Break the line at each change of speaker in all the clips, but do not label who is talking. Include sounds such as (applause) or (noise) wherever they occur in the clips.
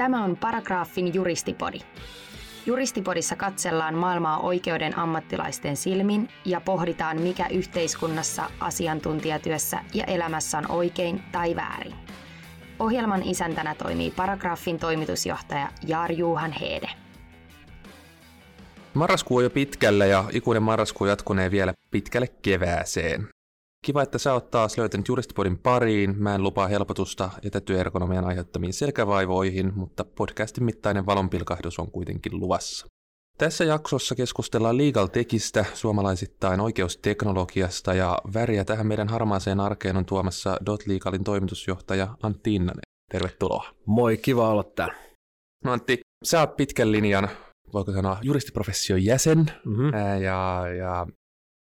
Tämä on Paragraafin juristipodi. Juristipodissa katsellaan maailmaa oikeuden ammattilaisten silmin ja pohditaan, mikä yhteiskunnassa, asiantuntijatyössä ja elämässä on oikein tai väärin. Ohjelman isäntänä toimii Paragraafin toimitusjohtaja Jaar Juhan Heede.
Marraskuu on jo pitkällä ja ikuinen marraskuu jatkunee vielä pitkälle kevääseen. Kiva, että sä oot taas löytänyt Juristipodin pariin. Mä en lupaa helpotusta etätyöergonomian aiheuttamiin selkävaivoihin, mutta podcastin mittainen valonpilkahdus on kuitenkin luvassa. Tässä jaksossa keskustellaan Legal Techistä, suomalaisittain oikeusteknologiasta ja väriä tähän meidän harmaaseen arkeen on tuomassa Dot Legalin toimitusjohtaja Antti Innanen. Tervetuloa.
Moi, kiva olla täällä.
No Antti, sä oot pitkän linjan, voiko sanoa, juristiprofession jäsen
Mm-hmm.
ja, ja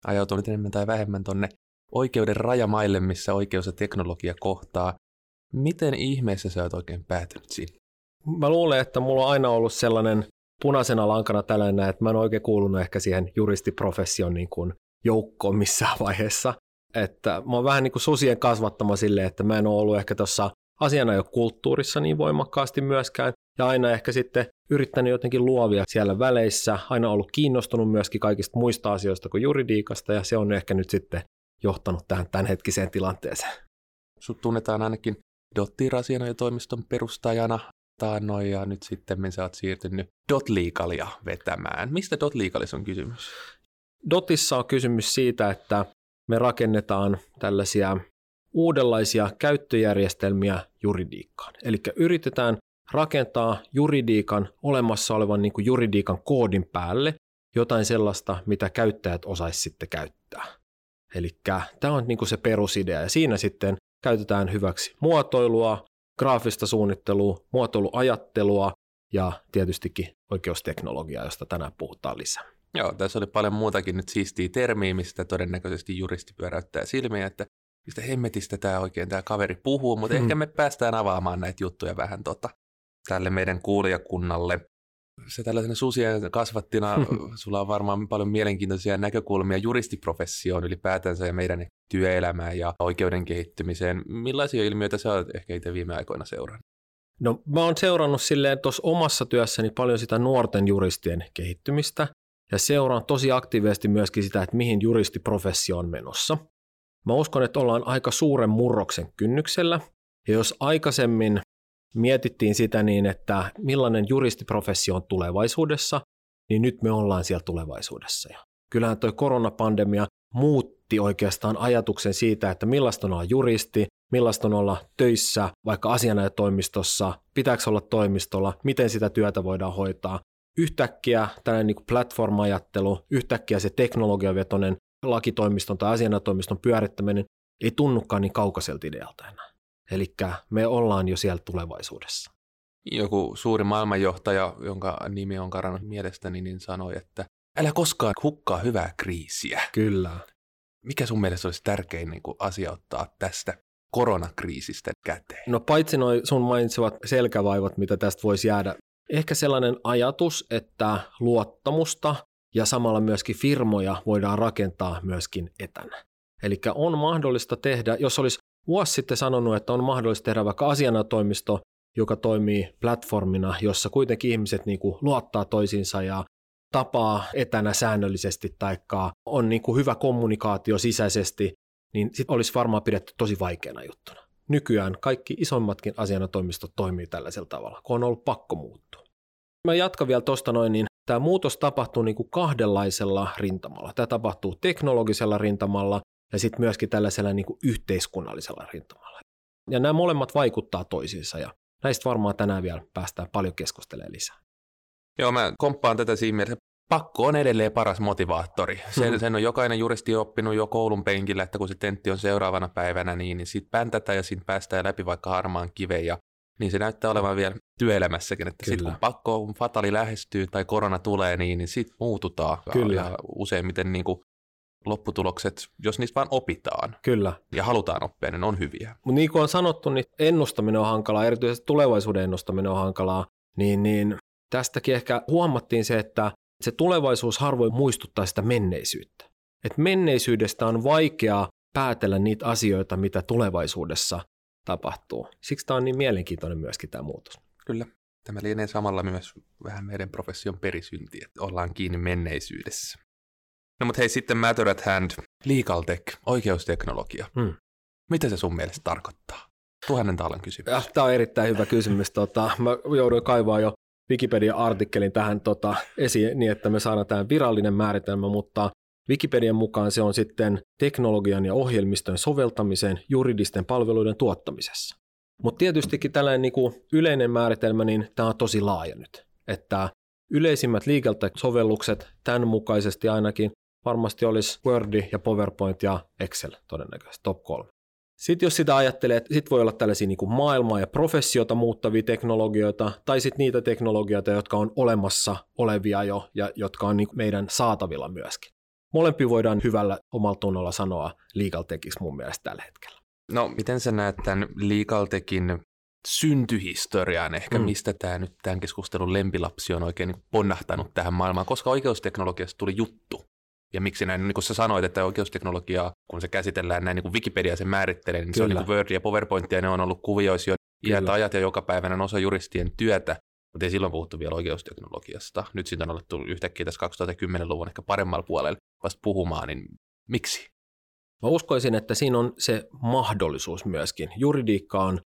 ajautunut enemmän tai vähemmän tonne oikeuden rajamaille, missä oikeus ja teknologia kohtaa. Miten ihmeessä sä oot oikein päätynyt siinä?
Mä luulen, että mulla on aina ollut sellainen punaisena lankana tällainen, että mä en oikein kuulunut ehkä siihen juristiprofession niin kuin joukkoon missään (laughs) vaiheessa. Että mä oon vähän niin kuin susien kasvattama silleen, että mä en ole ollut ehkä tuossa asiana jo kulttuurissa niin voimakkaasti myöskään. Ja aina ehkä sitten yrittänyt jotenkin luovia siellä väleissä, aina ollut kiinnostunut myöskin kaikista muista asioista kuin juridiikasta, ja se on ehkä nyt sitten johtanut tähän tämänhetkiseen tilanteeseen.
Sut tunnetaan ainakin Dottir-asianajotoimiston perustajana taannoin ja nyt sitten sä oot siirtynyt Dotlegalia vetämään. Mistä Dotlegalissa on kysymys?
Dotissa on kysymys siitä, että me rakennetaan tällaisia uudenlaisia käyttöjärjestelmiä juridiikkaan. Eli yritetään rakentaa juridiikan olemassa olevan niin kuin juridiikan koodin päälle jotain sellaista, mitä käyttäjät osaisi sitten käyttää. Eli tämä on niin kuin se perusidea ja siinä sitten käytetään hyväksi muotoilua, graafista suunnittelua, muotoiluajattelua ja tietystikin oikeusteknologiaa, josta tänään puhutaan lisää.
Joo, tässä oli paljon muutakin nyt siistiä termiä, mistä todennäköisesti juristi pyöräyttää silmiä, että mistä hemmetistä tämä oikein tämä kaveri puhuu, mutta
Hmm.
ehkä me päästään avaamaan näitä juttuja vähän tota, tälle meidän kuulijakunnalle. Se tällaisena susien kasvattina, (laughs) sulla on varmaan paljon mielenkiintoisia näkökulmia juristiprofessioon ylipäätänsä ja meidän työelämään ja oikeuden kehittymiseen. Millaisia ilmiöitä sä oot ehkä itse viime aikoina seurannut?
No mä oon seurannut silleen tuossa omassa työssäni paljon sitä nuorten juristien kehittymistä ja seuraan tosi aktiivisesti myöskin sitä, että mihin juristiprofessio on menossa. Mä uskon, että ollaan aika suuren murroksen kynnyksellä ja jos aikaisemmin mietittiin sitä niin, että millainen juristiprofessio on tulevaisuudessa, niin nyt me ollaan siellä tulevaisuudessa. Ja kyllähän toi koronapandemia muutti oikeastaan ajatuksen siitä, että millaista on olla juristi, millaista on olla töissä vaikka asianajotoimistossa, pitääkö olla toimistolla, miten sitä työtä voidaan hoitaa. Yhtäkkiä tällainen niin platform-ajattelu, yhtäkkiä se teknologiavetoinen lakitoimiston tai asianajotoimiston pyörittäminen ei tunnukaan niin kaukaiselta idealta enää. Eli me ollaan jo siellä tulevaisuudessa.
Joku suuri maailmanjohtaja, jonka nimi on karannut mielestäni, niin sanoi, että älä koskaan hukkaa hyvää kriisiä.
Kyllä.
Mikä sun mielestä olisi tärkein niin kuin, asia ottaa tästä koronakriisistä käteen?
No paitsi noin sun mainitsevat selkävaivat, mitä tästä voisi jäädä, ehkä sellainen ajatus, että luottamusta ja samalla myöskin firmoja voidaan rakentaa myöskin etänä. Eli on mahdollista tehdä, jos olisi vuosi sitten sanonut, että on mahdollista tehdä vaikka asianajotoimisto, joka toimii platformina, jossa kuitenkin ihmiset niin kuin luottaa toisiinsa ja tapaa etänä säännöllisesti tai on niin kuin hyvä kommunikaatio sisäisesti, niin sit olisi varmaan pidetty tosi vaikeana juttuna. Nykyään kaikki isommatkin asianajotoimistot toimii tällaisella tavalla, kun on ollut pakko muuttua. Mä jatkan vielä tuosta noin, niin tämä muutos tapahtuu niin kuin kahdenlaisella rintamalla. Tämä tapahtuu teknologisella rintamalla ja sitten myöskin tällaisella niin kuin yhteiskunnallisella rintamalla. Ja nämä molemmat vaikuttaa toisiinsa ja näistä varmaan tänään vielä päästään paljon keskustelemaan lisää.
Joo, mä komppaan tätä siinä mielessä. Pakko on edelleen paras motivaattori. Sen,
Mhm.
sen on jokainen juristi oppinut jo koulun penkillä, että kun se tentti on seuraavana päivänä, niin, niin sit päntätä ja siitä päästään läpi vaikka harmaan kiven. Ja, niin se näyttää olevan vielä työelämässäkin, että sitten kun pakko, kun fatali lähestyy tai korona tulee, niin, niin sitten muututaan.
Kyllä.
Ja useimmiten niin kuin lopputulokset, jos niistä vaan opitaan
Kyllä.
ja halutaan oppia, niin on hyviä.
Mutta niin kuin on sanottu, niin ennustaminen on hankalaa, erityisesti tulevaisuuden ennustaminen on hankalaa, niin, niin tästäkin ehkä huomattiin se, että se tulevaisuus harvoin muistuttaa sitä menneisyyttä. Et menneisyydestä on vaikeaa päätellä niitä asioita, mitä tulevaisuudessa tapahtuu. Siksi tämä on niin mielenkiintoinen myöskin tämä muutos.
Kyllä. Tämä lienee samalla myös vähän meidän profession perisynti, että ollaan kiinni menneisyydessä. No mutta hei, sitten matter at hand, legal tech, oikeusteknologia. Hmm. Mitä se sun mielestä tarkoittaa? Tuhannen taalan kysymys.
Ja, tämä on erittäin hyvä kysymys. Tota, mä jouduin kaivaa jo Wikipedia-artikkelin tähän tota, esiin niin, että me saadaan tämä virallinen määritelmä, mutta Wikipedian mukaan se on sitten teknologian ja ohjelmiston soveltamisen juridisten palveluiden tuottamisessa. Mutta tietystikin tällainen niin kuin yleinen määritelmä, niin tämä on tosi laaja nyt. Että yleisimmät legal sovellukset tämän mukaisesti ainakin varmasti olisi Word ja PowerPoint ja Excel todennäköisesti, top kolme. Sitten jos sitä ajattelee, että sit voi olla tällaisia niin kuin maailmaa ja professiota muuttavia teknologioita, tai sitten niitä teknologioita, jotka on olemassa olevia jo ja jotka on niin meidän saatavilla myöskin. Molempi voidaan hyvällä omalla tunnolla sanoa legal techiksi mun mielestä tällä hetkellä.
No, miten sä näet tämän legal techin syntyhistoriaan ehkä, mm. mistä tämä nyt tämän keskustelun lempilapsi on oikein ponnahtanut tähän maailmaan, koska oikeusteknologiasta tuli juttu. Ja miksi näin, niin kuin sä sanoit, että oikeusteknologiaa, kun se käsitellään näin, niin kuin Wikipedia sen määrittelee, niin Kyllä. se on niin kuin Word ja PowerPoint, ja ne on ollut kuvioissa jo iät ajat ja joka päivänä osa juristien työtä, mutta ei silloin puhuttu vielä oikeusteknologiasta. Nyt siitä on alettu yhtäkkiä tässä 2010-luvun ehkä paremmalla puolella vasta puhumaan, niin miksi?
Mä uskoisin, että siinä on se mahdollisuus myöskin. Juridiikka on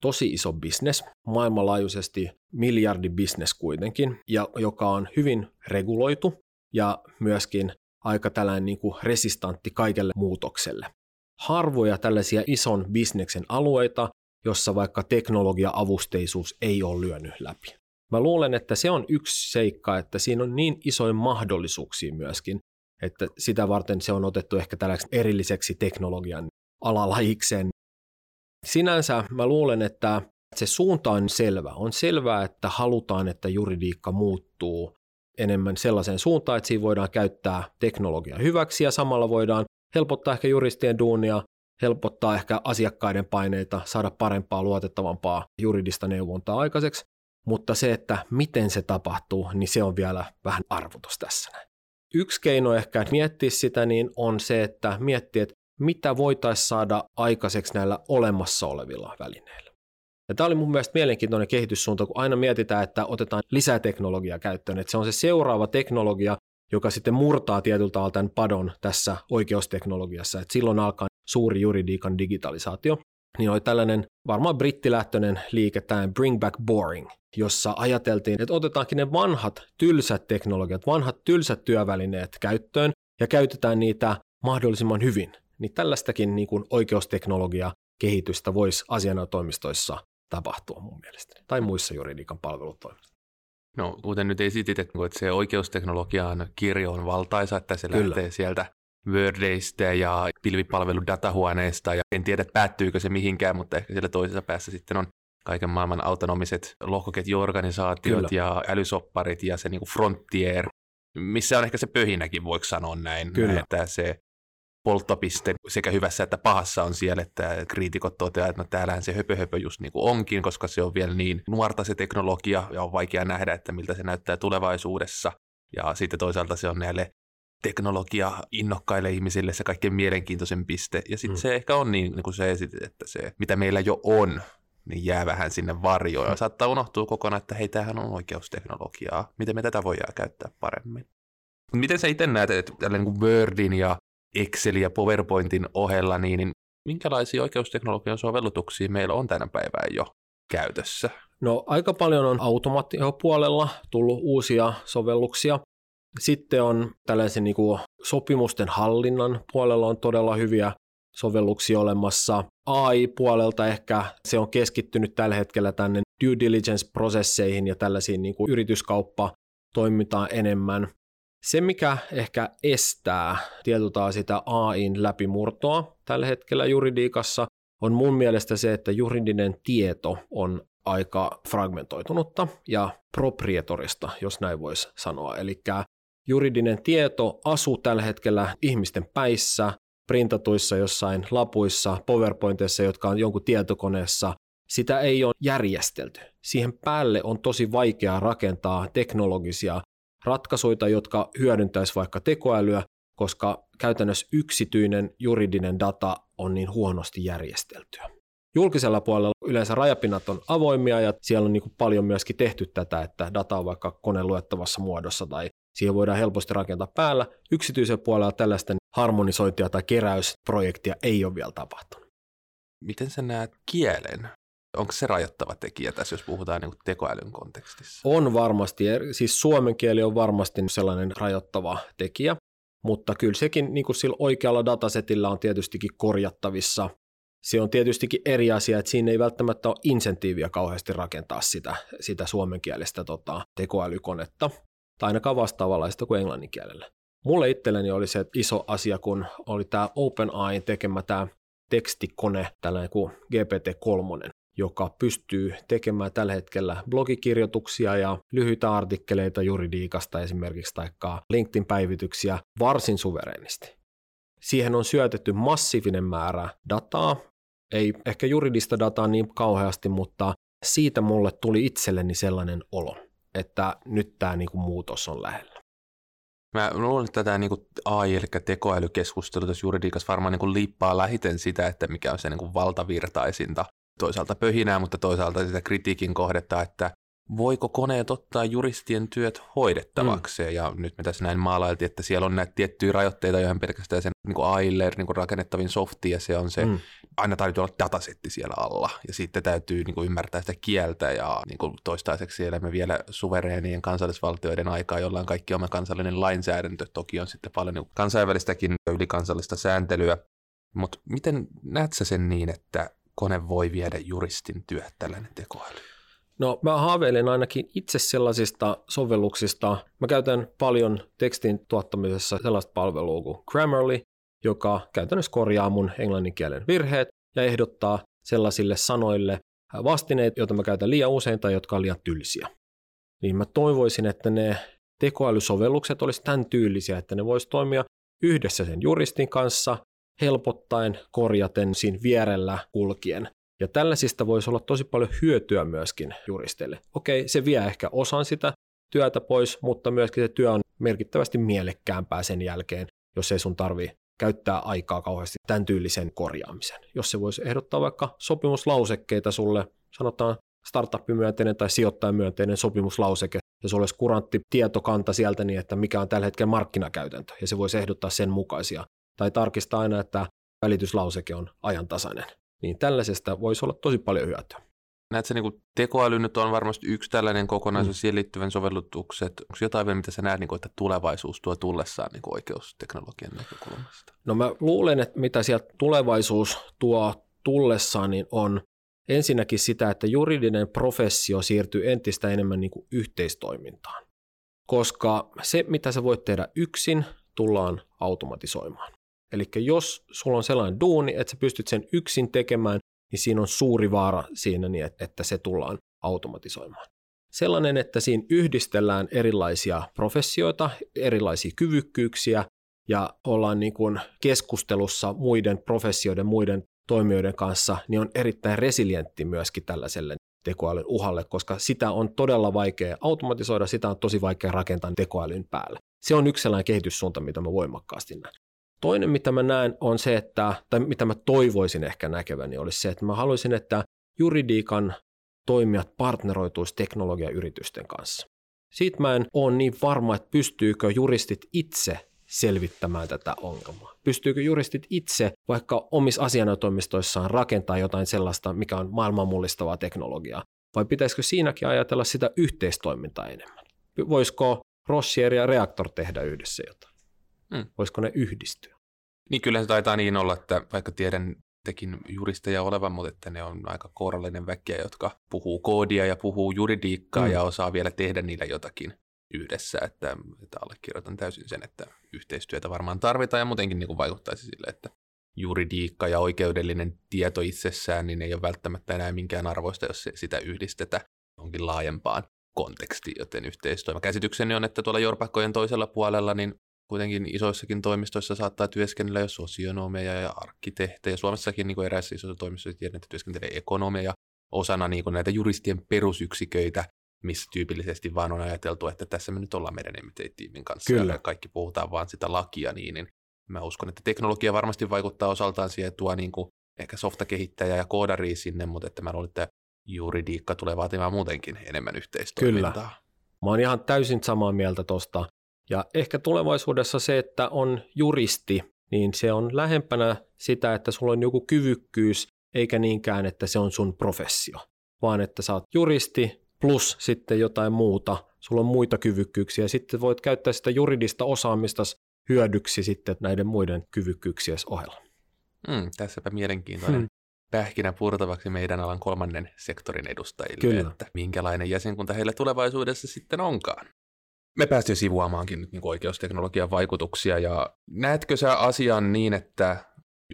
tosi iso bisnes, maailmanlaajuisesti miljardibisnes kuitenkin, ja joka on hyvin reguloitu ja myöskin aika tällainen niin kuin resistantti kaikelle muutokselle. Harvoja tällaisia ison bisneksen alueita, jossa vaikka teknologia-avusteisuus ei ole lyönyt läpi. Mä luulen, että se on yksi seikka, että siinä on niin isoja mahdollisuuksia myöskin, että sitä varten se on otettu ehkä tällaiseksi erilliseksi teknologian alalajikseen. Sinänsä mä luulen, että se suunta on selvä. On selvää, että halutaan, että juridiikka muuttuu enemmän sellaiseen suuntaan, että siinä voidaan käyttää teknologiaa hyväksi ja samalla voidaan helpottaa ehkä juristien duunia, helpottaa ehkä asiakkaiden paineita, saada parempaa, luotettavampaa juridista neuvontaa aikaiseksi, mutta se, että miten se tapahtuu, niin se on vielä vähän arvotus tässä. Yksi keino ehkä miettiä sitä niin on se, että miettiä, että mitä voitaisiin saada aikaiseksi näillä olemassa olevilla välineillä. Ja tämä oli mun mielestä mielenkiintoinen kehityssuunta, kun aina mietitään, että otetaan lisää teknologiaa käyttöön, että se on se seuraava teknologia, joka sitten murtaa tietyllä tavalla tämän padon tässä oikeusteknologiassa, että silloin alkaa suuri juridiikan digitalisaatio. Niin oli tällainen varmaan brittilähtöinen liike, tämä Bring Back Boring, jossa ajateltiin, että otetaankin ne vanhat tylsät teknologiat, vanhat tylsät työvälineet käyttöön ja käytetään niitä mahdollisimman hyvin. Niin tällaistakin niin kuin oikeusteknologia kehitystä voisi asianajotoimistoissa tapahtua mun mielestäni, tai muissa juridiikan palvelutoimistoissa.
No, kuten nyt esitit, että se oikeusteknologian kirjo on valtaisa, että se Kyllä. lähtee sieltä Wordeista ja pilvipalvelun datahuoneesta, ja en tiedä päättyykö se mihinkään, mutta ehkä siellä toisessa päässä sitten on kaiken maailman autonomiset lohkoketjuorganisaatiot Kyllä. ja älysopparit ja se niin kuin frontier, missä on ehkä se pöhinäkin, voiko sanoa näin, Kyllä. että se polttopiste sekä hyvässä että pahassa on siellä, että kriitikot toteavat, että no täällähän se höpö, höpö just niin kuin onkin, koska se on vielä niin nuorta se teknologia ja on vaikea nähdä, että miltä se näyttää tulevaisuudessa. Ja sitten toisaalta se on näille teknologia innokkaille ihmisille se kaikkein mielenkiintoisen piste. Ja sitten mm. se ehkä on niin, niin kuin se esitit, että se, mitä meillä jo on, niin jää vähän sinne varjoon. Ja mm. saattaa unohtua kokonaan, että hei, tämähän on oikeusteknologiaa. Miten me tätä voidaan käyttää paremmin? Miten sä itse näet, että tällä niin Wordin ja Excelin ja PowerPointin ohella, niin, niin minkälaisia oikeusteknologian sovellutuksia meillä on tänä päivänä jo käytössä?
No aika paljon on automaatiopuolella tullut uusia sovelluksia. Sitten on tällaisen niin kuin sopimusten hallinnan puolella on todella hyviä sovelluksia olemassa. AI-puolelta ehkä se on keskittynyt tällä hetkellä tänne due diligence-prosesseihin ja tällaisiin niin kuin yrityskauppa toimitaan enemmän. Se, mikä ehkä estää tietyllä sitä AIn läpimurtoa tällä hetkellä juridiikassa, on mun mielestä se, että juridinen tieto on aika fragmentoitunutta ja proprietorista, jos näin voisi sanoa. Eli juridinen tieto asuu tällä hetkellä ihmisten päissä, printatuissa jossain lapuissa, PowerPointissa, jotka on jonkun tietokoneessa. Sitä ei ole järjestelty. Siihen päälle on tosi vaikeaa rakentaa teknologisia ratkaisuja, jotka hyödyntäisi vaikka tekoälyä, koska käytännössä yksityinen juridinen data on niin huonosti järjesteltyä. Julkisella puolella yleensä rajapinnat on avoimia ja siellä on niin paljon myöskin tehty tätä, että data on vaikka koneen luettavassa muodossa tai siihen voidaan helposti rakentaa päällä. Yksityisellä puolella tällaisten harmonisointia tai keräysprojektia ei ole vielä tapahtunut.
Miten sä näet kielen? Onko se rajoittava tekijä tässä, jos puhutaan niin tekoälyn kontekstissa?
On varmasti, siis suomen kieli on varmasti sellainen rajoittava tekijä, mutta kyllä sekin niin kuin sillä oikealla datasetillä on tietystikin korjattavissa. Se on tietystikin eri asia, että siinä ei välttämättä ole insentiiviä kauheasti rakentaa sitä, sitä suomenkielistä tota, tekoälykonetta, tai ainakaan vastaavanlaista kuin englannin kielellä. Mulle itselleni oli se iso asia, kun oli tämä OpenAI tekemä tämä tekstikone, tällainen kuin GPT-3, joka pystyy tekemään tällä hetkellä blogikirjoituksia ja lyhyitä artikkeleita juridiikasta esimerkiksi tai LinkedIn-päivityksiä varsin suverenisti. Siihen on syötetty massiivinen määrä dataa, ei ehkä juridista dataa niin kauheasti, mutta siitä mulle tuli itselleni sellainen olo, että nyt tämä niinku muutos on lähellä.
Mä luulen, että tämä niin AI, eli tekoälykeskustelu tässä juridiikassa varmaan niin liippaa lähiten sitä, että mikä on se niin valtavirtaisinta toisaalta pöhinää, mutta toisaalta sitä kritiikin kohdetta, että voiko koneet ottaa juristien työt hoidettavaksi. Mm. Ja nyt me tässä näin maalailtiin, että siellä on näitä tiettyjä rajoitteita, joihin pelkästään sen niin AIlle niin rakennettavin softi, ja se on se, mm. aina täytyy olla datasetti siellä alla, ja sitten täytyy niin kuin ymmärtää sitä kieltä, ja niin kuin toistaiseksi elämme vielä suvereenien kansallisvaltioiden aikaa, jolla on kaikki oma kansallinen lainsäädäntö, toki on sitten paljon niin kansainvälistäkin ylikansallista sääntelyä, mutta miten näet sä sen niin, että kone voi viedä juristin työt, tällainen tekoäly?
No mä haaveilen ainakin itse sellaisista sovelluksista. Mä käytän paljon tekstin tuottamisessa sellaista palvelua kuin Grammarly, joka käytännössä korjaa mun englanninkielen virheet ja ehdottaa sellaisille sanoille vastineet, joita mä käytän liian usein tai jotka on liian tylsiä. Niin mä toivoisin, että ne tekoälysovellukset olisi tämän tyylisiä, että ne voisi toimia yhdessä sen juristin kanssa helpottaen, korjaten siinä vierellä kulkien. Ja tällaisista voisi olla tosi paljon hyötyä myöskin juristeille. Okei, se vie ehkä osan sitä työtä pois, mutta myöskin se työ on merkittävästi mielekkäämpää sen jälkeen, jos ei sun tarvi käyttää aikaa kauheasti tämän tyylisen korjaamisen. Jos se voisi ehdottaa vaikka sopimuslausekkeita sulle, sanotaan startup-myönteinen tai sijoittajamyönteinen sopimuslauseke, ja sulla olisi kurantti tietokanta sieltä niin, että mikä on tällä hetkellä markkinakäytäntö, ja se voisi ehdottaa sen mukaisia tai tarkistaa aina, että välityslauseke on ajantasainen. Niin tällaisesta voisi olla tosi paljon hyötyä.
Näetkö niin tekoäly nyt on varmasti yksi tällainen kokonaisuus, mm. siihen liittyvän sovellutukset. Onko jotain vielä, mitä sä näet, niin kuin, että tulevaisuus tuo tullessaan niin oikeusteknologian näkökulmasta?
No mä luulen, että mitä sieltä tulevaisuus tuo tullessaan, niin on ensinnäkin sitä, että juridinen professio siirtyy entistä enemmän niin kuin yhteistoimintaan. Koska se, mitä sä voit tehdä yksin, tullaan automatisoimaan. Eli jos sulla on sellainen duuni, että sä pystyt sen yksin tekemään, niin siinä on suuri vaara siinä, niin että se tullaan automatisoimaan. Sellainen, että siinä yhdistellään erilaisia professioita, erilaisia kyvykkyyksiä ja ollaan niin kuin keskustelussa muiden professioiden, muiden toimijoiden kanssa, niin on erittäin resilientti myöskin tällaiselle tekoälyn uhalle, koska sitä on todella vaikea automatisoida, sitä on tosi vaikea rakentaa tekoälyn päälle. Se on yksi sellainen kehityssuunta, mitä mä voimakkaasti näen. Toinen, mitä mä näen, on se, että, tai mitä mä toivoisin ehkä näkeväni, olisi se, että mä haluaisin, että juridiikan toimijat partneroituisi teknologiayritysten kanssa. Siitä mä en ole niin varma, että pystyykö juristit itse selvittämään tätä ongelmaa. Pystyykö juristit itse vaikka omissa asianajotoimistoissaan rakentaa jotain sellaista, mikä on maailman mullistavaa teknologiaa, vai pitäisikö siinäkin ajatella sitä yhteistoimintaa enemmän? Voisiko Rossier ja Reaktor tehdä yhdessä jotain? Hmm. Voisiko ne yhdistyä?
Niin kyllä se taitaa niin olla, että vaikka tiedän tekin juristeja olevan, mutta että ne on aika kourallinen väkeä, jotka puhuu koodia ja puhuu juridiikkaa hmm. ja osaa vielä tehdä niillä jotakin yhdessä, että, että allekirjoitan täysin sen, että yhteistyötä varmaan tarvitaan ja muutenkin niin kuin vaikuttaisi sille, että juridiikka ja oikeudellinen tieto itsessään niin ei ole välttämättä enää minkään arvoista, jos sitä yhdistetään onkin laajempaan kontekstiin, joten yhteistoima. Käsitykseni on, että tuolla jorpakkojen toisella puolella niin kuitenkin isoissakin toimistoissa saattaa työskennellä jo sosionomeja ja arkkitehtejä. Suomessakin niin eräissä isoissa toimistoissa tiedän, että työskentelee ekonomeja osana niin kuin näitä juristien perusyksiköitä, missä tyypillisesti vaan on ajateltu, että tässä me nyt ollaan meidän MT-tiimin kanssa Kyllä. ja kaikki puhutaan vaan sitä lakia, niin, niin mä uskon, että teknologia varmasti vaikuttaa osaltaan siihen, että tuo niin kuin ehkä softakehittäjä ja koodari sinne, mutta että mä luulen, että juridiikka tulee vaatimaan muutenkin enemmän yhteistoimintaa.
Kyllä. Mä oon ihan täysin samaa mieltä tosta. Ja ehkä tulevaisuudessa se, että on juristi, niin se on lähempänä sitä, että sulla on joku kyvykkyys, eikä niinkään, että se on sun professio, vaan että sä oot juristi plus sitten jotain muuta, sulla on muita kyvykkyyksiä, ja sitten voit käyttää sitä juridista osaamista hyödyksi sitten näiden muiden kyvykkyyksien ohella.
Mm, tässäpä mielenkiintoinen hmm. pähkinä purtavaksi meidän alan kolmannen sektorin edustajille, Kyllä. että minkälainen jäsenkunta heille tulevaisuudessa sitten onkaan. Me päästiin sivuamaankin nyt niin oikeusteknologian vaikutuksia ja näetkö sä asian niin, että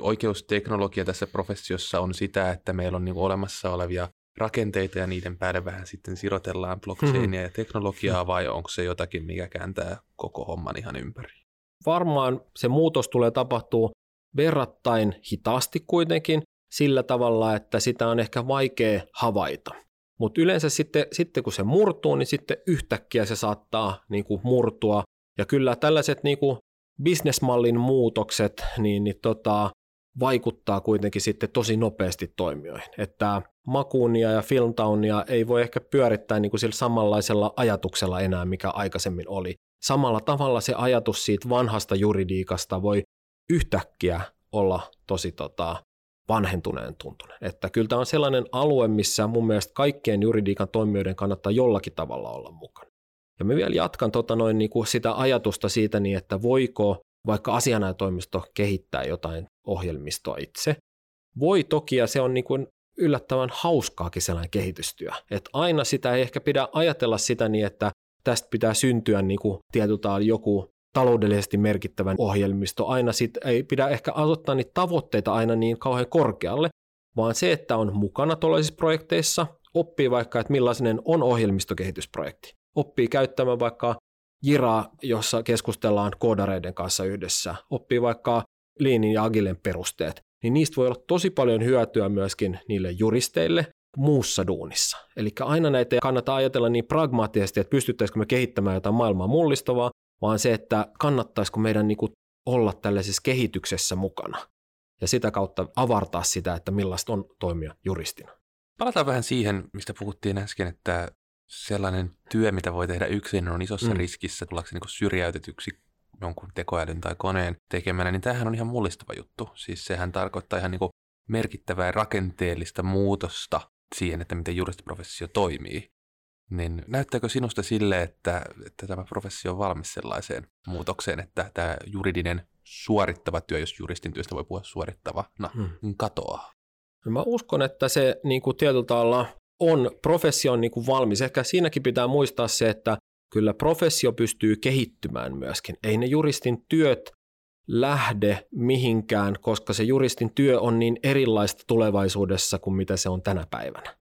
oikeusteknologia tässä professiossa on sitä, että meillä on niin olemassa olevia rakenteita ja niiden päälle vähän sitten sirotellaan blockchainia hmm. ja teknologiaa vai onko se jotakin, mikä kääntää koko homman ihan ympäri?
Varmaan se muutos tulee tapahtuu verrattain hitaasti kuitenkin sillä tavalla, että sitä on ehkä vaikea havaita. Mutta yleensä sitten, sitten kun se murtuu, niin sitten yhtäkkiä se saattaa niin kuin murtua. Ja kyllä tällaiset niin kuin bisnesmallin muutokset niin, niin tota, vaikuttaa kuitenkin sitten tosi nopeasti toimijoihin. Että Makuunia ja Filmtownia ei voi ehkä pyörittää niin kuin sillä samanlaisella ajatuksella enää, mikä aikaisemmin oli. Samalla tavalla se ajatus siitä vanhasta juridiikasta voi yhtäkkiä olla tosi tota, vanhentuneen tuntunen. Että kyllä tämä on sellainen alue, missä mun mielestä kaikkien juridiikan toimijoiden kannattaa jollakin tavalla olla mukana. Ja mä vielä jatkan tota noin niin kuin sitä ajatusta siitä, niin että voiko vaikka asianajotoimisto kehittää jotain ohjelmistoa itse. Voi toki, ja se on niin kuin yllättävän hauskaakin sellainen kehitystyö. Että aina sitä ei ehkä pidä ajatella sitä niin, että tästä pitää syntyä niin kuin tietyltä joku taloudellisesti merkittävän ohjelmisto. Aina sit ei pidä ehkä asettaa niitä tavoitteita aina niin kauhean korkealle, vaan se, että on mukana tuollaisissa projekteissa, oppii vaikka, että millainen on ohjelmistokehitysprojekti. Oppii käyttämään vaikka Jira, jossa keskustellaan koodareiden kanssa yhdessä, oppii vaikka Leanin ja Agilen perusteet, niin niistä voi olla tosi paljon hyötyä myöskin niille juristeille muussa duunissa. Eli aina näitä kannattaa ajatella niin pragmaattisesti, että pystyttäisikö me kehittämään jotain maailmaa mullistavaa, vaan se, että kannattaisiko meidän niin kuin olla tällaisessa kehityksessä mukana ja sitä kautta avartaa sitä, että millaista on toimia juristina.
Palataan vähän siihen, mistä puhuttiin äsken, että sellainen työ, mitä voi tehdä yksin, on isossa mm. riskissä tullakseen niin syrjäytetyksi jonkun tekoälyn tai koneen tekemänä, niin tämähän on ihan mullistava juttu. Siis sehän tarkoittaa ihan niin merkittävää rakenteellista muutosta siihen, että miten juristiprofessio toimii. Niin näyttääkö sinusta sille, että, että tämä professio on valmis sellaiseen muutokseen, että tämä juridinen suorittava työ, jos juristin työstä voi puhua suorittava, no, hmm. niin katoaa?
No mä uskon, että se niin kuin tietyllä tavalla on professio on niin kuin valmis. Ehkä siinäkin pitää muistaa se, että kyllä professio pystyy kehittymään myöskin. Ei ne juristin työt lähde mihinkään, koska se juristin työ on niin erilaista tulevaisuudessa kuin mitä se on tänä päivänä.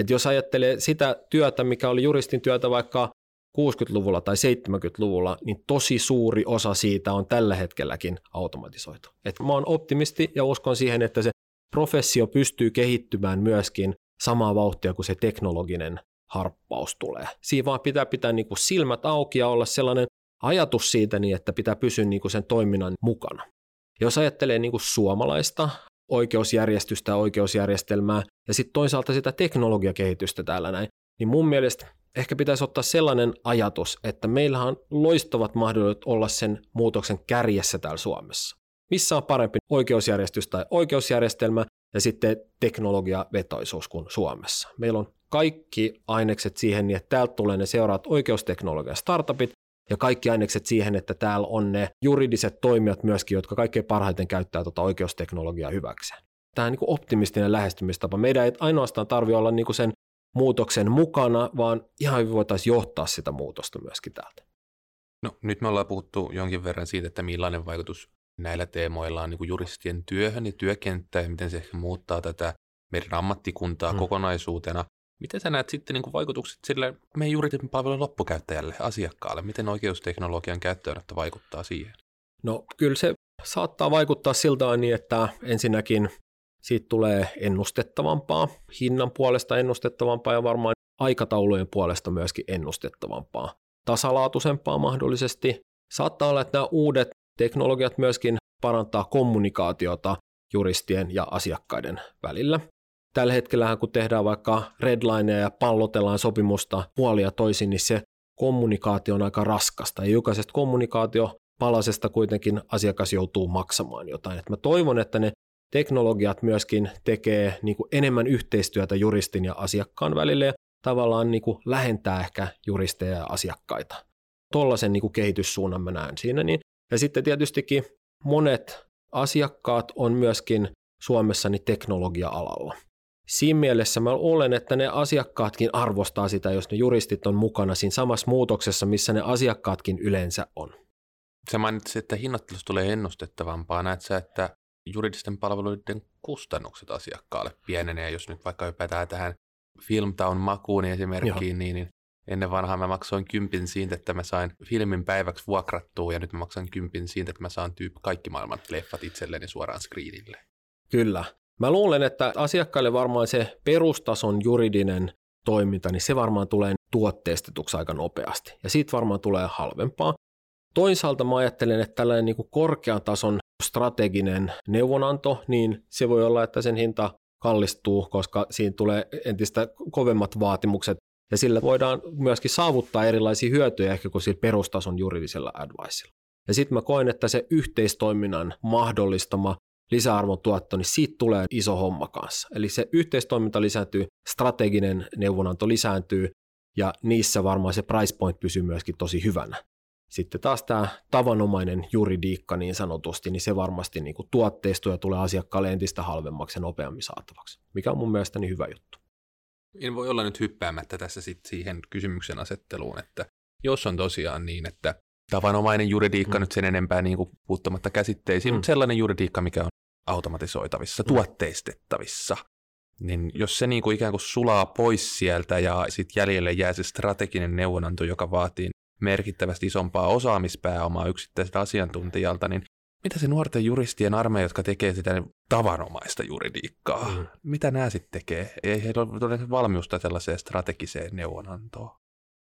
Et jos ajattelee sitä työtä, mikä oli juristin työtä vaikka 60-luvulla tai 70-luvulla, niin tosi suuri osa siitä on tällä hetkelläkin automatisoitu. Et mä oon optimisti ja uskon siihen, että se professio pystyy kehittymään myöskin samaa vauhtia kuin se teknologinen harppaus tulee. Siinä vaan pitää pitää niin kuin silmät auki ja olla sellainen ajatus siitä, niin että pitää pysyä niin kuin sen toiminnan mukana. Jos ajattelee niin kuin suomalaista oikeusjärjestystä oikeusjärjestelmää ja sitten toisaalta sitä teknologiakehitystä täällä näin, niin mun mielestä ehkä pitäisi ottaa sellainen ajatus, että meillä on loistavat mahdollisuudet olla sen muutoksen kärjessä täällä Suomessa. Missä on parempi oikeusjärjestys tai oikeusjärjestelmä ja sitten teknologiavetoisuus kuin Suomessa. Meillä on kaikki ainekset siihen, niin että täältä tulee ne seuraavat oikeusteknologia startupit, ja kaikki ainekset siihen, että täällä on ne juridiset toimijat myöskin, jotka kaikkein parhaiten käyttää tuota oikeusteknologiaa hyväkseen. Tämä on niin optimistinen lähestymistapa. Meidän ei ainoastaan tarvitse olla niin sen muutoksen mukana, vaan ihan hyvin voitaisiin johtaa sitä muutosta myöskin täältä.
No nyt me ollaan puhuttu jonkin verran siitä, että millainen vaikutus näillä teemoilla on niin juristien työhön ja työkenttään ja miten se ehkä muuttaa tätä meidän ammattikuntaa hmm. kokonaisuutena. Miten sä näet sitten niin vaikutukset sille meidän juridisen palvelun loppukäyttäjälle, asiakkaalle? Miten oikeusteknologian käyttöönotto vaikuttaa siihen?
No kyllä se saattaa vaikuttaa siltä niin, että ensinnäkin siitä tulee ennustettavampaa, hinnan puolesta ennustettavampaa ja varmaan aikataulujen puolesta myöskin ennustettavampaa, tasalaatuisempaa mahdollisesti. Saattaa olla, että nämä uudet teknologiat myöskin parantaa kommunikaatiota juristien ja asiakkaiden välillä. Tällä hetkellä, kun tehdään vaikka redlineja ja pallotellaan sopimusta puolia toisin, niin se kommunikaatio on aika raskasta. Ja jokaisesta kommunikaatio palasesta kuitenkin asiakas joutuu maksamaan jotain. Et mä toivon, että ne teknologiat myöskin tekee niin kuin enemmän yhteistyötä juristin ja asiakkaan välille ja tavallaan niin kuin lähentää ehkä juristeja ja asiakkaita. Tuollaisen niin kehityssuunnan mä näen siinä. Niin. Ja sitten tietystikin monet asiakkaat on myöskin Suomessa niin teknologia-alalla. Siinä mielessä mä olen, että ne asiakkaatkin arvostaa sitä, jos ne juristit on mukana siinä samassa muutoksessa, missä ne asiakkaatkin yleensä on.
Sä mainitsit, että hinnoittelusta tulee ennustettavampaa. Näet sä, että juridisten palveluiden kustannukset asiakkaalle pienenee, jos nyt vaikka hypätään tähän Filmtown makuun esimerkkiin, niin, niin ennen vanhaa mä maksoin kympin siitä, että mä sain filmin päiväksi vuokrattua, ja nyt mä maksan kympin siitä, että mä saan tyyp kaikki maailman leffat itselleni suoraan screenille.
Kyllä. Mä luulen, että asiakkaille varmaan se perustason juridinen toiminta, niin se varmaan tulee tuotteistetuksi aika nopeasti. Ja siitä varmaan tulee halvempaa. Toisaalta mä ajattelen, että tällainen niin kuin korkean tason strateginen neuvonanto, niin se voi olla, että sen hinta kallistuu, koska siinä tulee entistä kovemmat vaatimukset, ja sillä voidaan myöskin saavuttaa erilaisia hyötyjä ehkä kuin sillä perustason juridisella adviceilla. Ja sitten mä koen, että se yhteistoiminnan mahdollistama lisäarvon tuotto, niin siitä tulee iso homma kanssa. Eli se yhteistoiminta lisääntyy, strateginen neuvonanto lisääntyy, ja niissä varmaan se price point pysyy myöskin tosi hyvänä. Sitten taas tämä tavanomainen juridiikka niin sanotusti, niin se varmasti niin kuin tuotteistoja tulee asiakkaalle entistä halvemmaksi ja nopeammin saatavaksi, mikä on mun mielestäni hyvä juttu.
En voi olla nyt hyppäämättä tässä sit siihen kysymyksen asetteluun, että jos on tosiaan niin, että tavanomainen juridiikka mm. nyt sen enempää niin kuin puuttumatta käsitteisiin, mm. mutta sellainen juridiikka, mikä on automatisoitavissa, mm. tuotteistettavissa, niin jos se niin kuin ikään kuin sulaa pois sieltä ja sitten jäljelle jää se strateginen neuvonanto, joka vaatii merkittävästi isompaa osaamispääomaa yksittäiseltä asiantuntijalta, niin mitä se nuorten juristien armeija, jotka tekee sitä tavanomaista juridiikkaa, mm. mitä nämä sitten tekee? Ei heillä ole valmiusta sellaiseen strategiseen neuvonantoon.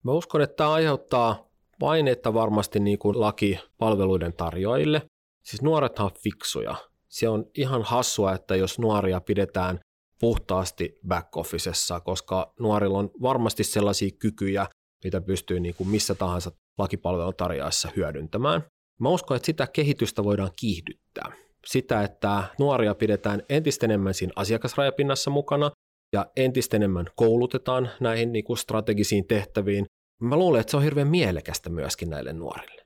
Mä uskon, että tämä aiheuttaa paineetta varmasti niin kuin lakipalveluiden tarjoajille. Siis nuorethan on fiksuja. Se on ihan hassua, että jos nuoria pidetään puhtaasti back-officessa, koska nuorilla on varmasti sellaisia kykyjä, mitä pystyy niin kuin missä tahansa lakipalvelun tarjoajassa hyödyntämään. Mä uskon, että sitä kehitystä voidaan kiihdyttää. Sitä, että nuoria pidetään entistä enemmän siinä asiakasrajapinnassa mukana ja entistä enemmän koulutetaan näihin niin kuin strategisiin tehtäviin. Mä luulen, että se on hirveän mielekästä myöskin näille nuorille.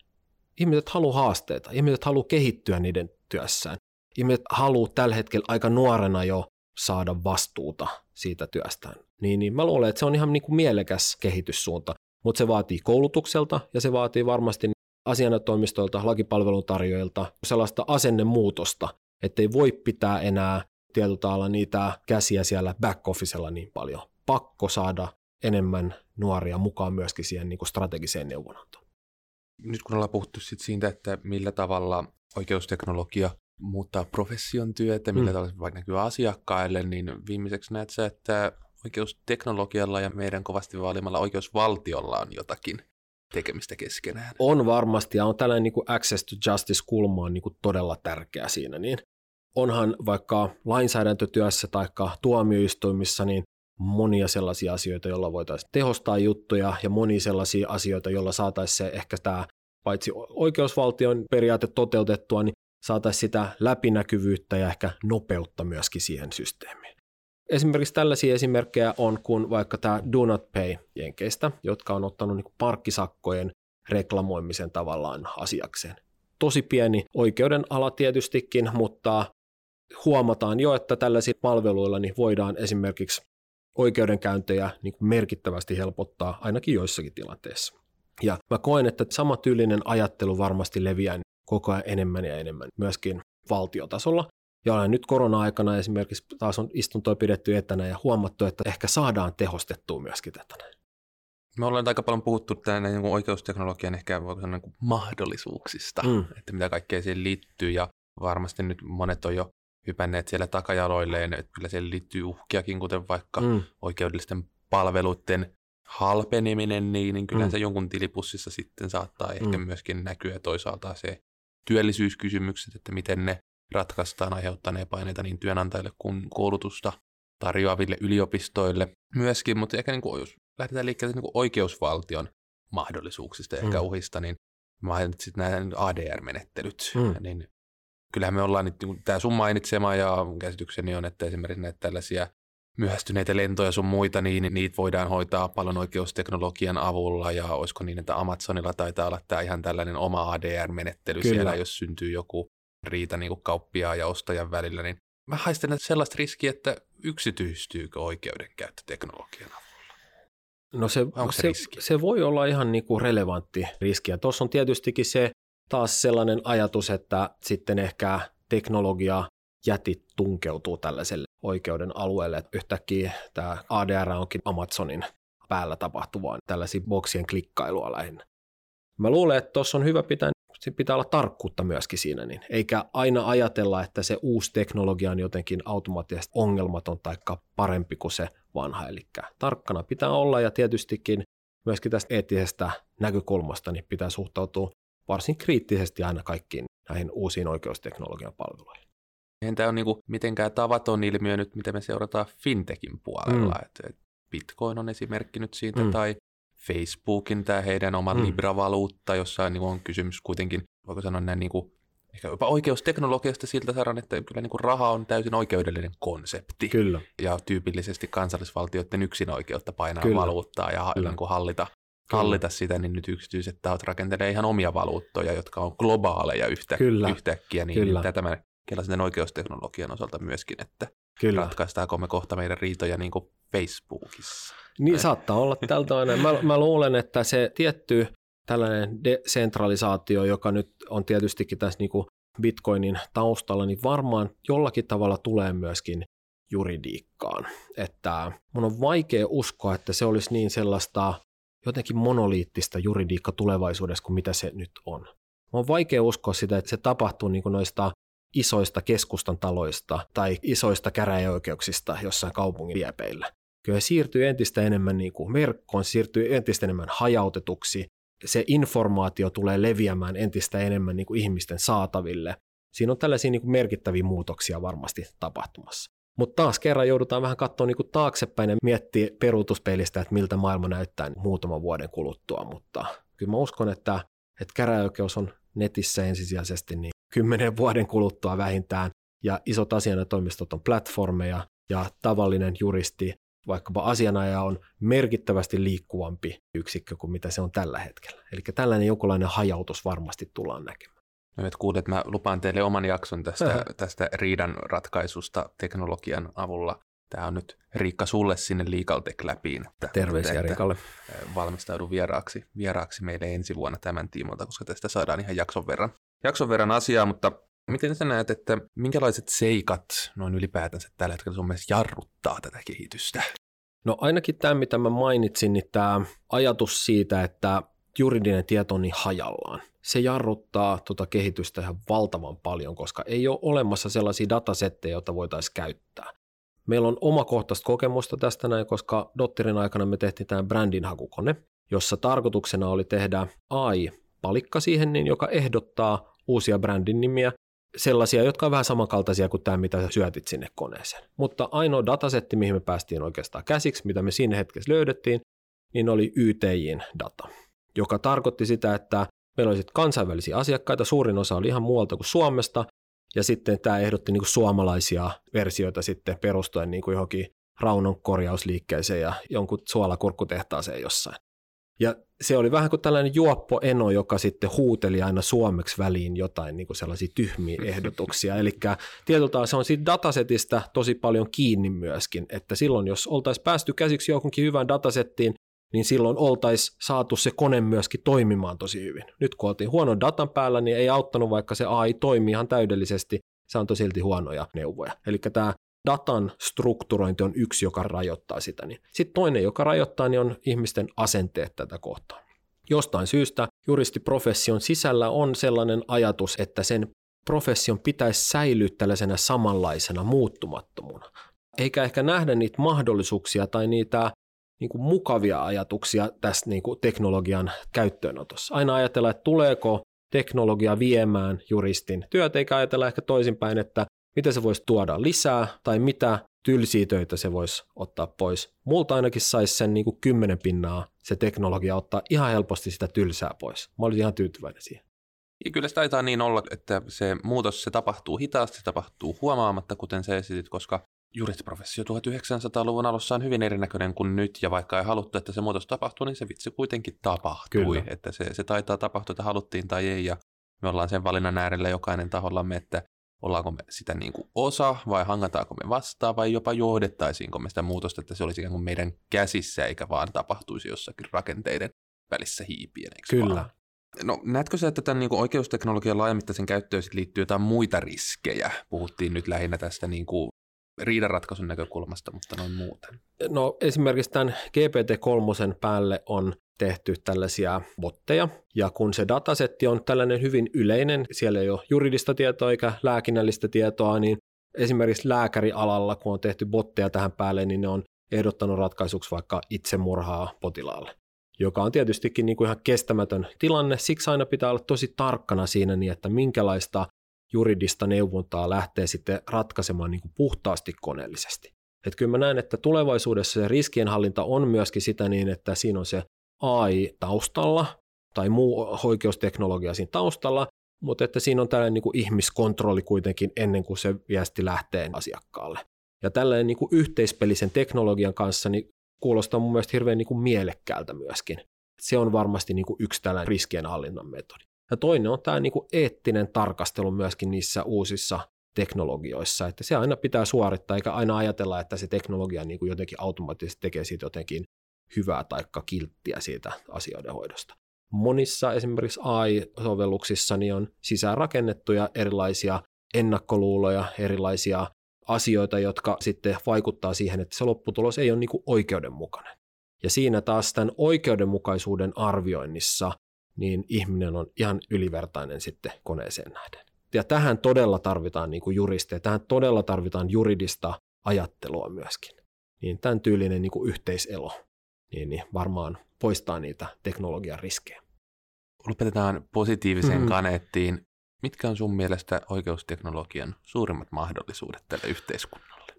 Ihmiset haluaa haasteita, ihmiset haluaa kehittyä niiden työssään. Ihmiset haluaa tällä hetkellä aika nuorena jo saada vastuuta siitä työstään. Niin, niin mä luulen, että se on ihan niin kuin mielekäs kehityssuunta mutta se vaatii koulutukselta ja se vaatii varmasti asianajotoimistoilta, lakipalvelun tarjoajilta sellaista asennemuutosta, ettei voi pitää enää tietyllä niitä käsiä siellä back officella niin paljon. Pakko saada enemmän nuoria mukaan myöskin siihen niin kuin strategiseen neuvonantoon.
Nyt kun ollaan puhuttu sit siitä, että millä tavalla oikeusteknologia muuttaa profession työtä, millä mm. tavalla vaikka näkyy asiakkaille, niin viimeiseksi näet sä, että oikeusteknologialla ja meidän kovasti vaalimalla oikeusvaltiolla on jotakin tekemistä keskenään.
On varmasti, ja on tällainen niin kuin access to justice-kulma on niin kuin todella tärkeä siinä. Niin onhan vaikka lainsäädäntötyössä tai tuomioistuimissa niin monia sellaisia asioita, joilla voitaisiin tehostaa juttuja ja monia sellaisia asioita, joilla saataisiin se ehkä tämä paitsi oikeusvaltion periaate toteutettua, niin saataisiin sitä läpinäkyvyyttä ja ehkä nopeutta myöskin siihen systeemiin. Esimerkiksi tällaisia esimerkkejä on kuin vaikka tämä Do Not Pay jenkeistä, jotka on ottanut niin parkkisakkojen reklamoimisen tavallaan asiakseen. Tosi pieni oikeuden ala tietystikin, mutta huomataan jo, että tällaisilla palveluilla niin voidaan esimerkiksi oikeudenkäyntejä niin merkittävästi helpottaa ainakin joissakin tilanteissa. Ja mä koen, että sama tyylinen ajattelu varmasti leviää koko ajan enemmän ja enemmän myöskin valtiotasolla, ja olen nyt korona-aikana esimerkiksi taas on istuntoa pidetty etänä ja huomattu, että ehkä saadaan tehostettua myöskin tätä näin.
Me ollaan aika paljon puhuttu tänne niin oikeusteknologian ehkä niin kuin mahdollisuuksista, mm. että mitä kaikkea siihen liittyy ja varmasti nyt monet on jo hypänneet siellä takajaloilleen, että kyllä siellä liittyy uhkiakin, kuten vaikka mm. oikeudellisten palveluiden halpeneminen, niin, niin kyllä mm. se jonkun tilipussissa sitten saattaa ehkä mm. myöskin näkyä toisaalta se työllisyyskysymykset, että miten ne ratkaistaan aiheuttaneen paineita niin työnantajille kuin koulutusta tarjoaville yliopistoille myöskin, mutta ehkä niin kuin, jos lähdetään liikkeelle niin kuin oikeusvaltion mahdollisuuksista ja mm. ehkä uhista, niin mainitsit nämä ADR-menettelyt, mm. niin kyllähän me ollaan nyt, niin tämä sun mainitsema ja käsitykseni on, että esimerkiksi näitä tällaisia myöhästyneitä lentoja sun muita, niin niitä voidaan hoitaa paljon oikeusteknologian avulla ja olisiko niin, että Amazonilla taitaa olla tämä ihan tällainen oma ADR-menettely Kyllä. siellä, jos syntyy joku riita niin kauppia ja ostajan välillä, niin mä haistan sellaista riskiä, että yksityistyykö oikeudenkäyttö teknologian avulla.
No se, Onko se, se, se voi olla ihan niin kuin relevantti riski. Ja tuossa on tietystikin se taas sellainen ajatus, että sitten ehkä teknologia jätit tunkeutuu tällaiselle oikeuden alueelle, että yhtäkkiä tämä ADR onkin Amazonin päällä tapahtuvaa tällaisia boksien klikkailua lähinnä. Mä luulen, että tuossa on hyvä pitää, pitää olla tarkkuutta myöskin siinä, niin eikä aina ajatella, että se uusi teknologia on jotenkin automaattisesti ongelmaton tai parempi kuin se vanha. Eli tarkkana pitää olla ja tietystikin myöskin tästä eettisestä näkökulmasta niin pitää suhtautua varsin kriittisesti aina kaikkiin näihin uusiin oikeusteknologian palveluihin.
Eihän tämä on niinku mitenkään tavaton ilmiö nyt, mitä me seurataan fintechin puolella. Mm. Et, Bitcoin on esimerkki nyt siitä, mm. tai Facebookin tämä heidän oma mm. Libra-valuutta, jossa niin on kysymys kuitenkin, voiko sanoa näin niin kuin, ehkä jopa oikeusteknologiasta siltä saran, että kyllä niin kuin raha on täysin oikeudellinen konsepti.
Kyllä.
Ja tyypillisesti kansallisvaltioiden yksin oikeutta painaa kyllä. valuuttaa ja kyllä. Niin kuin hallita, hallita sitä, niin nyt yksityiset tahot rakentelee ihan omia valuuttoja, jotka on globaaleja yhtä, kyllä. yhtäkkiä. Niin, kyllä. Niin tämä kelasin oikeusteknologian osalta myöskin, että Kyllä. ratkaistaanko me kohta meidän riitoja niin kuin Facebookissa.
Niin saattaa olla tältä aina. Mä, mä luulen, että se tietty tällainen decentralisaatio, joka nyt on tietystikin tässä niin kuin Bitcoinin taustalla, niin varmaan jollakin tavalla tulee myöskin juridiikkaan. Että mun on vaikea uskoa, että se olisi niin sellaista jotenkin monoliittista juridiikka tulevaisuudessa kuin mitä se nyt on. On vaikea uskoa sitä, että se tapahtuu niin kuin noista isoista keskustan taloista tai isoista käräjäoikeuksista jossain kaupungin viepeillä. Kyllä siirtyy entistä enemmän niin kuin verkkoon, siirtyy entistä enemmän hajautetuksi, se informaatio tulee leviämään entistä enemmän niin kuin ihmisten saataville. Siinä on tällaisia niin kuin merkittäviä muutoksia varmasti tapahtumassa. Mutta taas kerran joudutaan vähän katsoa niin kuin taaksepäin ja miettiä peruutuspeilistä, että miltä maailma näyttää muutaman vuoden kuluttua, mutta kyllä mä uskon, että, että käräjäoikeus on netissä ensisijaisesti niin kymmenen vuoden kuluttua vähintään, ja isot asianajotoimistot on platformeja, ja tavallinen juristi, vaikkapa asianaja on merkittävästi liikkuvampi yksikkö kuin mitä se on tällä hetkellä. Eli tällainen jonkunlainen hajautus varmasti tullaan näkemään.
No et kuulet, mä lupaan teille oman jakson tästä, tästä riidan ratkaisusta teknologian avulla. Tämä on nyt Riikka sulle sinne Legaltech läpiin.
Että, Terveisiä että, Riikalle.
Valmistaudu vieraaksi, vieraaksi meille ensi vuonna tämän tiimolta, koska tästä saadaan ihan jakson verran jakson verran asiaa, mutta miten sä näet, että minkälaiset seikat noin ylipäätänsä tällä hetkellä sun mielestä jarruttaa tätä kehitystä?
No ainakin tämä, mitä mä mainitsin, niin tämä ajatus siitä, että juridinen tieto on niin hajallaan. Se jarruttaa tuota kehitystä ihan valtavan paljon, koska ei ole olemassa sellaisia datasetteja, joita voitaisiin käyttää. Meillä on omakohtaista kokemusta tästä näin, koska Dotterin aikana me tehtiin tämä brändin hakukone, jossa tarkoituksena oli tehdä AI-palikka siihen, niin joka ehdottaa uusia brändin nimiä, sellaisia, jotka on vähän samankaltaisia kuin tämä, mitä syötit sinne koneeseen. Mutta ainoa datasetti, mihin me päästiin oikeastaan käsiksi, mitä me siinä hetkessä löydettiin, niin oli YTJin data, joka tarkoitti sitä, että meillä oli kansainvälisiä asiakkaita, suurin osa oli ihan muualta kuin Suomesta, ja sitten tämä ehdotti niin kuin suomalaisia versioita sitten perustuen niin kuin johonkin raunon korjausliikkeeseen ja jonkun suolakurkkutehtaaseen jossain. Ja se oli vähän kuin tällainen juoppo eno, joka sitten huuteli aina suomeksi väliin jotain niin kuin sellaisia tyhmiä (laughs) ehdotuksia. Eli tietyllä se on siitä datasetista tosi paljon kiinni myöskin, että silloin jos oltaisiin päästy käsiksi johonkin hyvään datasettiin, niin silloin oltaisiin saatu se kone myöskin toimimaan tosi hyvin. Nyt kun oltiin huonon datan päällä, niin ei auttanut, vaikka se AI toimii ihan täydellisesti, se antoi silti huonoja neuvoja. Eli tämä datan strukturointi on yksi, joka rajoittaa sitä. Niin. Sitten toinen, joka rajoittaa, niin on ihmisten asenteet tätä kohtaa. Jostain syystä juristiprofession sisällä on sellainen ajatus, että sen profession pitäisi säilyä tällaisena samanlaisena muuttumattomuna. Eikä ehkä nähdä niitä mahdollisuuksia tai niitä niin kuin mukavia ajatuksia tässä niin kuin teknologian käyttöönotossa. Aina ajatellaan, että tuleeko teknologia viemään juristin työtä, eikä ajatella ehkä toisinpäin, että mitä se voisi tuoda lisää tai mitä tylsiä töitä se voisi ottaa pois. Multa ainakin saisi sen niin kuin kymmenen pinnaa se teknologia ottaa ihan helposti sitä tylsää pois. Mä olisin ihan tyytyväinen siihen.
Ja kyllä se taitaa niin olla, että se muutos se tapahtuu hitaasti, se tapahtuu huomaamatta, kuten se esitit, koska juristiprofessio 1900-luvun alussa on hyvin erinäköinen kuin nyt, ja vaikka ei haluttu, että se muutos tapahtuu, niin se vitsi kuitenkin tapahtui. Kyllä. Että se, se taitaa tapahtua, että haluttiin tai ei, ja me ollaan sen valinnan äärellä jokainen tahollamme, että ollaanko me sitä niin kuin osa vai hangataanko me vastaan vai jopa johdettaisiinko me sitä muutosta, että se olisi ikään kuin meidän käsissä eikä vaan tapahtuisi jossakin rakenteiden välissä hiipien.
Kyllä. Vaan?
No näetkö sä, että tämän niin kuin oikeusteknologian laajamittaisen käyttöön liittyy jotain muita riskejä? Puhuttiin nyt lähinnä tästä niin kuin riidanratkaisun näkökulmasta, mutta noin muuten.
No esimerkiksi tämän GPT-3 päälle on tehty tällaisia botteja, ja kun se datasetti on tällainen hyvin yleinen, siellä ei ole juridista tietoa eikä lääkinnällistä tietoa, niin esimerkiksi lääkärialalla, kun on tehty botteja tähän päälle, niin ne on ehdottanut ratkaisuksi vaikka itsemurhaa potilaalle, joka on tietystikin niin kuin ihan kestämätön tilanne. Siksi aina pitää olla tosi tarkkana siinä, niin että minkälaista juridista neuvontaa lähtee sitten ratkaisemaan niin kuin puhtaasti koneellisesti. Että kyllä mä näen, että tulevaisuudessa se riskienhallinta on myöskin sitä niin, että siinä on se AI taustalla tai muu oikeusteknologia siinä taustalla, mutta että siinä on tällainen niin kuin ihmiskontrolli kuitenkin ennen kuin se viesti lähtee asiakkaalle. Ja tällainen niin kuin yhteispelisen teknologian kanssa niin kuulostaa mun mielestä hirveän niin kuin mielekkäältä myöskin. Se on varmasti niin kuin yksi tällainen riskienhallinnan metodi. Ja toinen on tämä niin kuin eettinen tarkastelu myöskin niissä uusissa teknologioissa, että se aina pitää suorittaa, eikä aina ajatella, että se teknologia niin kuin jotenkin automaattisesti tekee siitä jotenkin hyvää tai kilttiä siitä asioiden hoidosta. Monissa esimerkiksi AI-sovelluksissa niin on sisäänrakennettuja erilaisia ennakkoluuloja, erilaisia asioita, jotka sitten vaikuttaa siihen, että se lopputulos ei ole niin oikeudenmukainen. Ja siinä taas tämän oikeudenmukaisuuden arvioinnissa niin ihminen on ihan ylivertainen sitten koneeseen nähden. Ja tähän todella tarvitaan niin kuin juristeja, tähän todella tarvitaan juridista ajattelua myöskin. Niin tämän tyylinen niin kuin yhteiselo niin, niin varmaan poistaa niitä teknologian riskejä.
Lopetetaan positiiviseen mm-hmm. kaneettiin. Mitkä on sun mielestä oikeusteknologian suurimmat mahdollisuudet tälle yhteiskunnalle?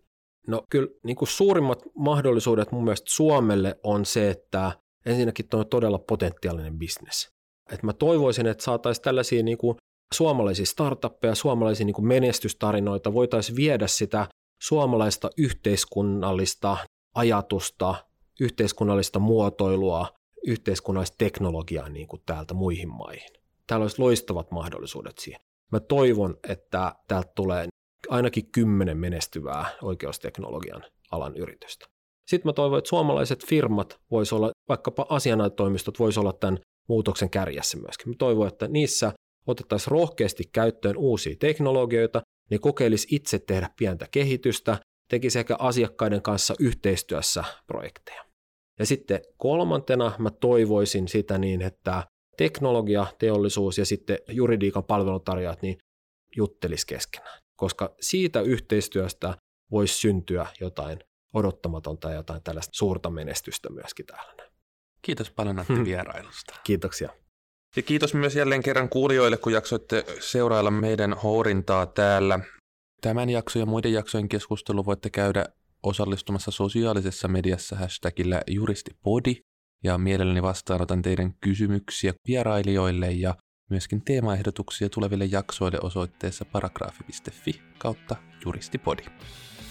No kyllä niin kuin suurimmat mahdollisuudet mun mielestä Suomelle on se, että ensinnäkin on todella potentiaalinen bisnes. Et mä toivoisin, että saataisiin tällaisia niin kuin suomalaisia startuppeja, suomalaisia niin kuin menestystarinoita, voitaisiin viedä sitä suomalaista yhteiskunnallista ajatusta, yhteiskunnallista muotoilua, yhteiskunnallista teknologiaa niin kuin täältä muihin maihin. Täällä olisi loistavat mahdollisuudet siihen. Mä toivon, että täältä tulee ainakin kymmenen menestyvää oikeusteknologian alan yritystä. Sitten mä toivon, että suomalaiset firmat voisi olla, vaikkapa asianajotoimistot voisi olla tämän muutoksen kärjessä myöskin. Mä toivon, että niissä otettaisiin rohkeasti käyttöön uusia teknologioita, ne kokeilisi itse tehdä pientä kehitystä, tekisi ehkä asiakkaiden kanssa yhteistyössä projekteja. Ja sitten kolmantena mä toivoisin sitä niin, että teknologia, teollisuus ja sitten juridiikan palveluntarjoajat niin juttelis keskenään, koska siitä yhteistyöstä voisi syntyä jotain odottamatonta ja jotain tällaista suurta menestystä myöskin täällä.
Kiitos paljon Antti hmm. vierailusta.
Kiitoksia.
Ja kiitos myös jälleen kerran kuulijoille, kun jaksoitte seurailla meidän hourintaa täällä. Tämän jakson ja muiden jaksojen keskustelu voitte käydä osallistumassa sosiaalisessa mediassa hashtagillä juristipodi. Ja mielelläni vastaanotan teidän kysymyksiä vierailijoille ja myöskin teemaehdotuksia tuleville jaksoille osoitteessa paragraafi.fi kautta juristipodi.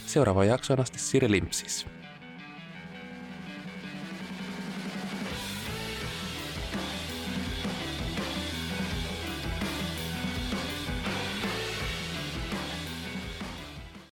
Seuraava jaksoon asti Siri Limpsis.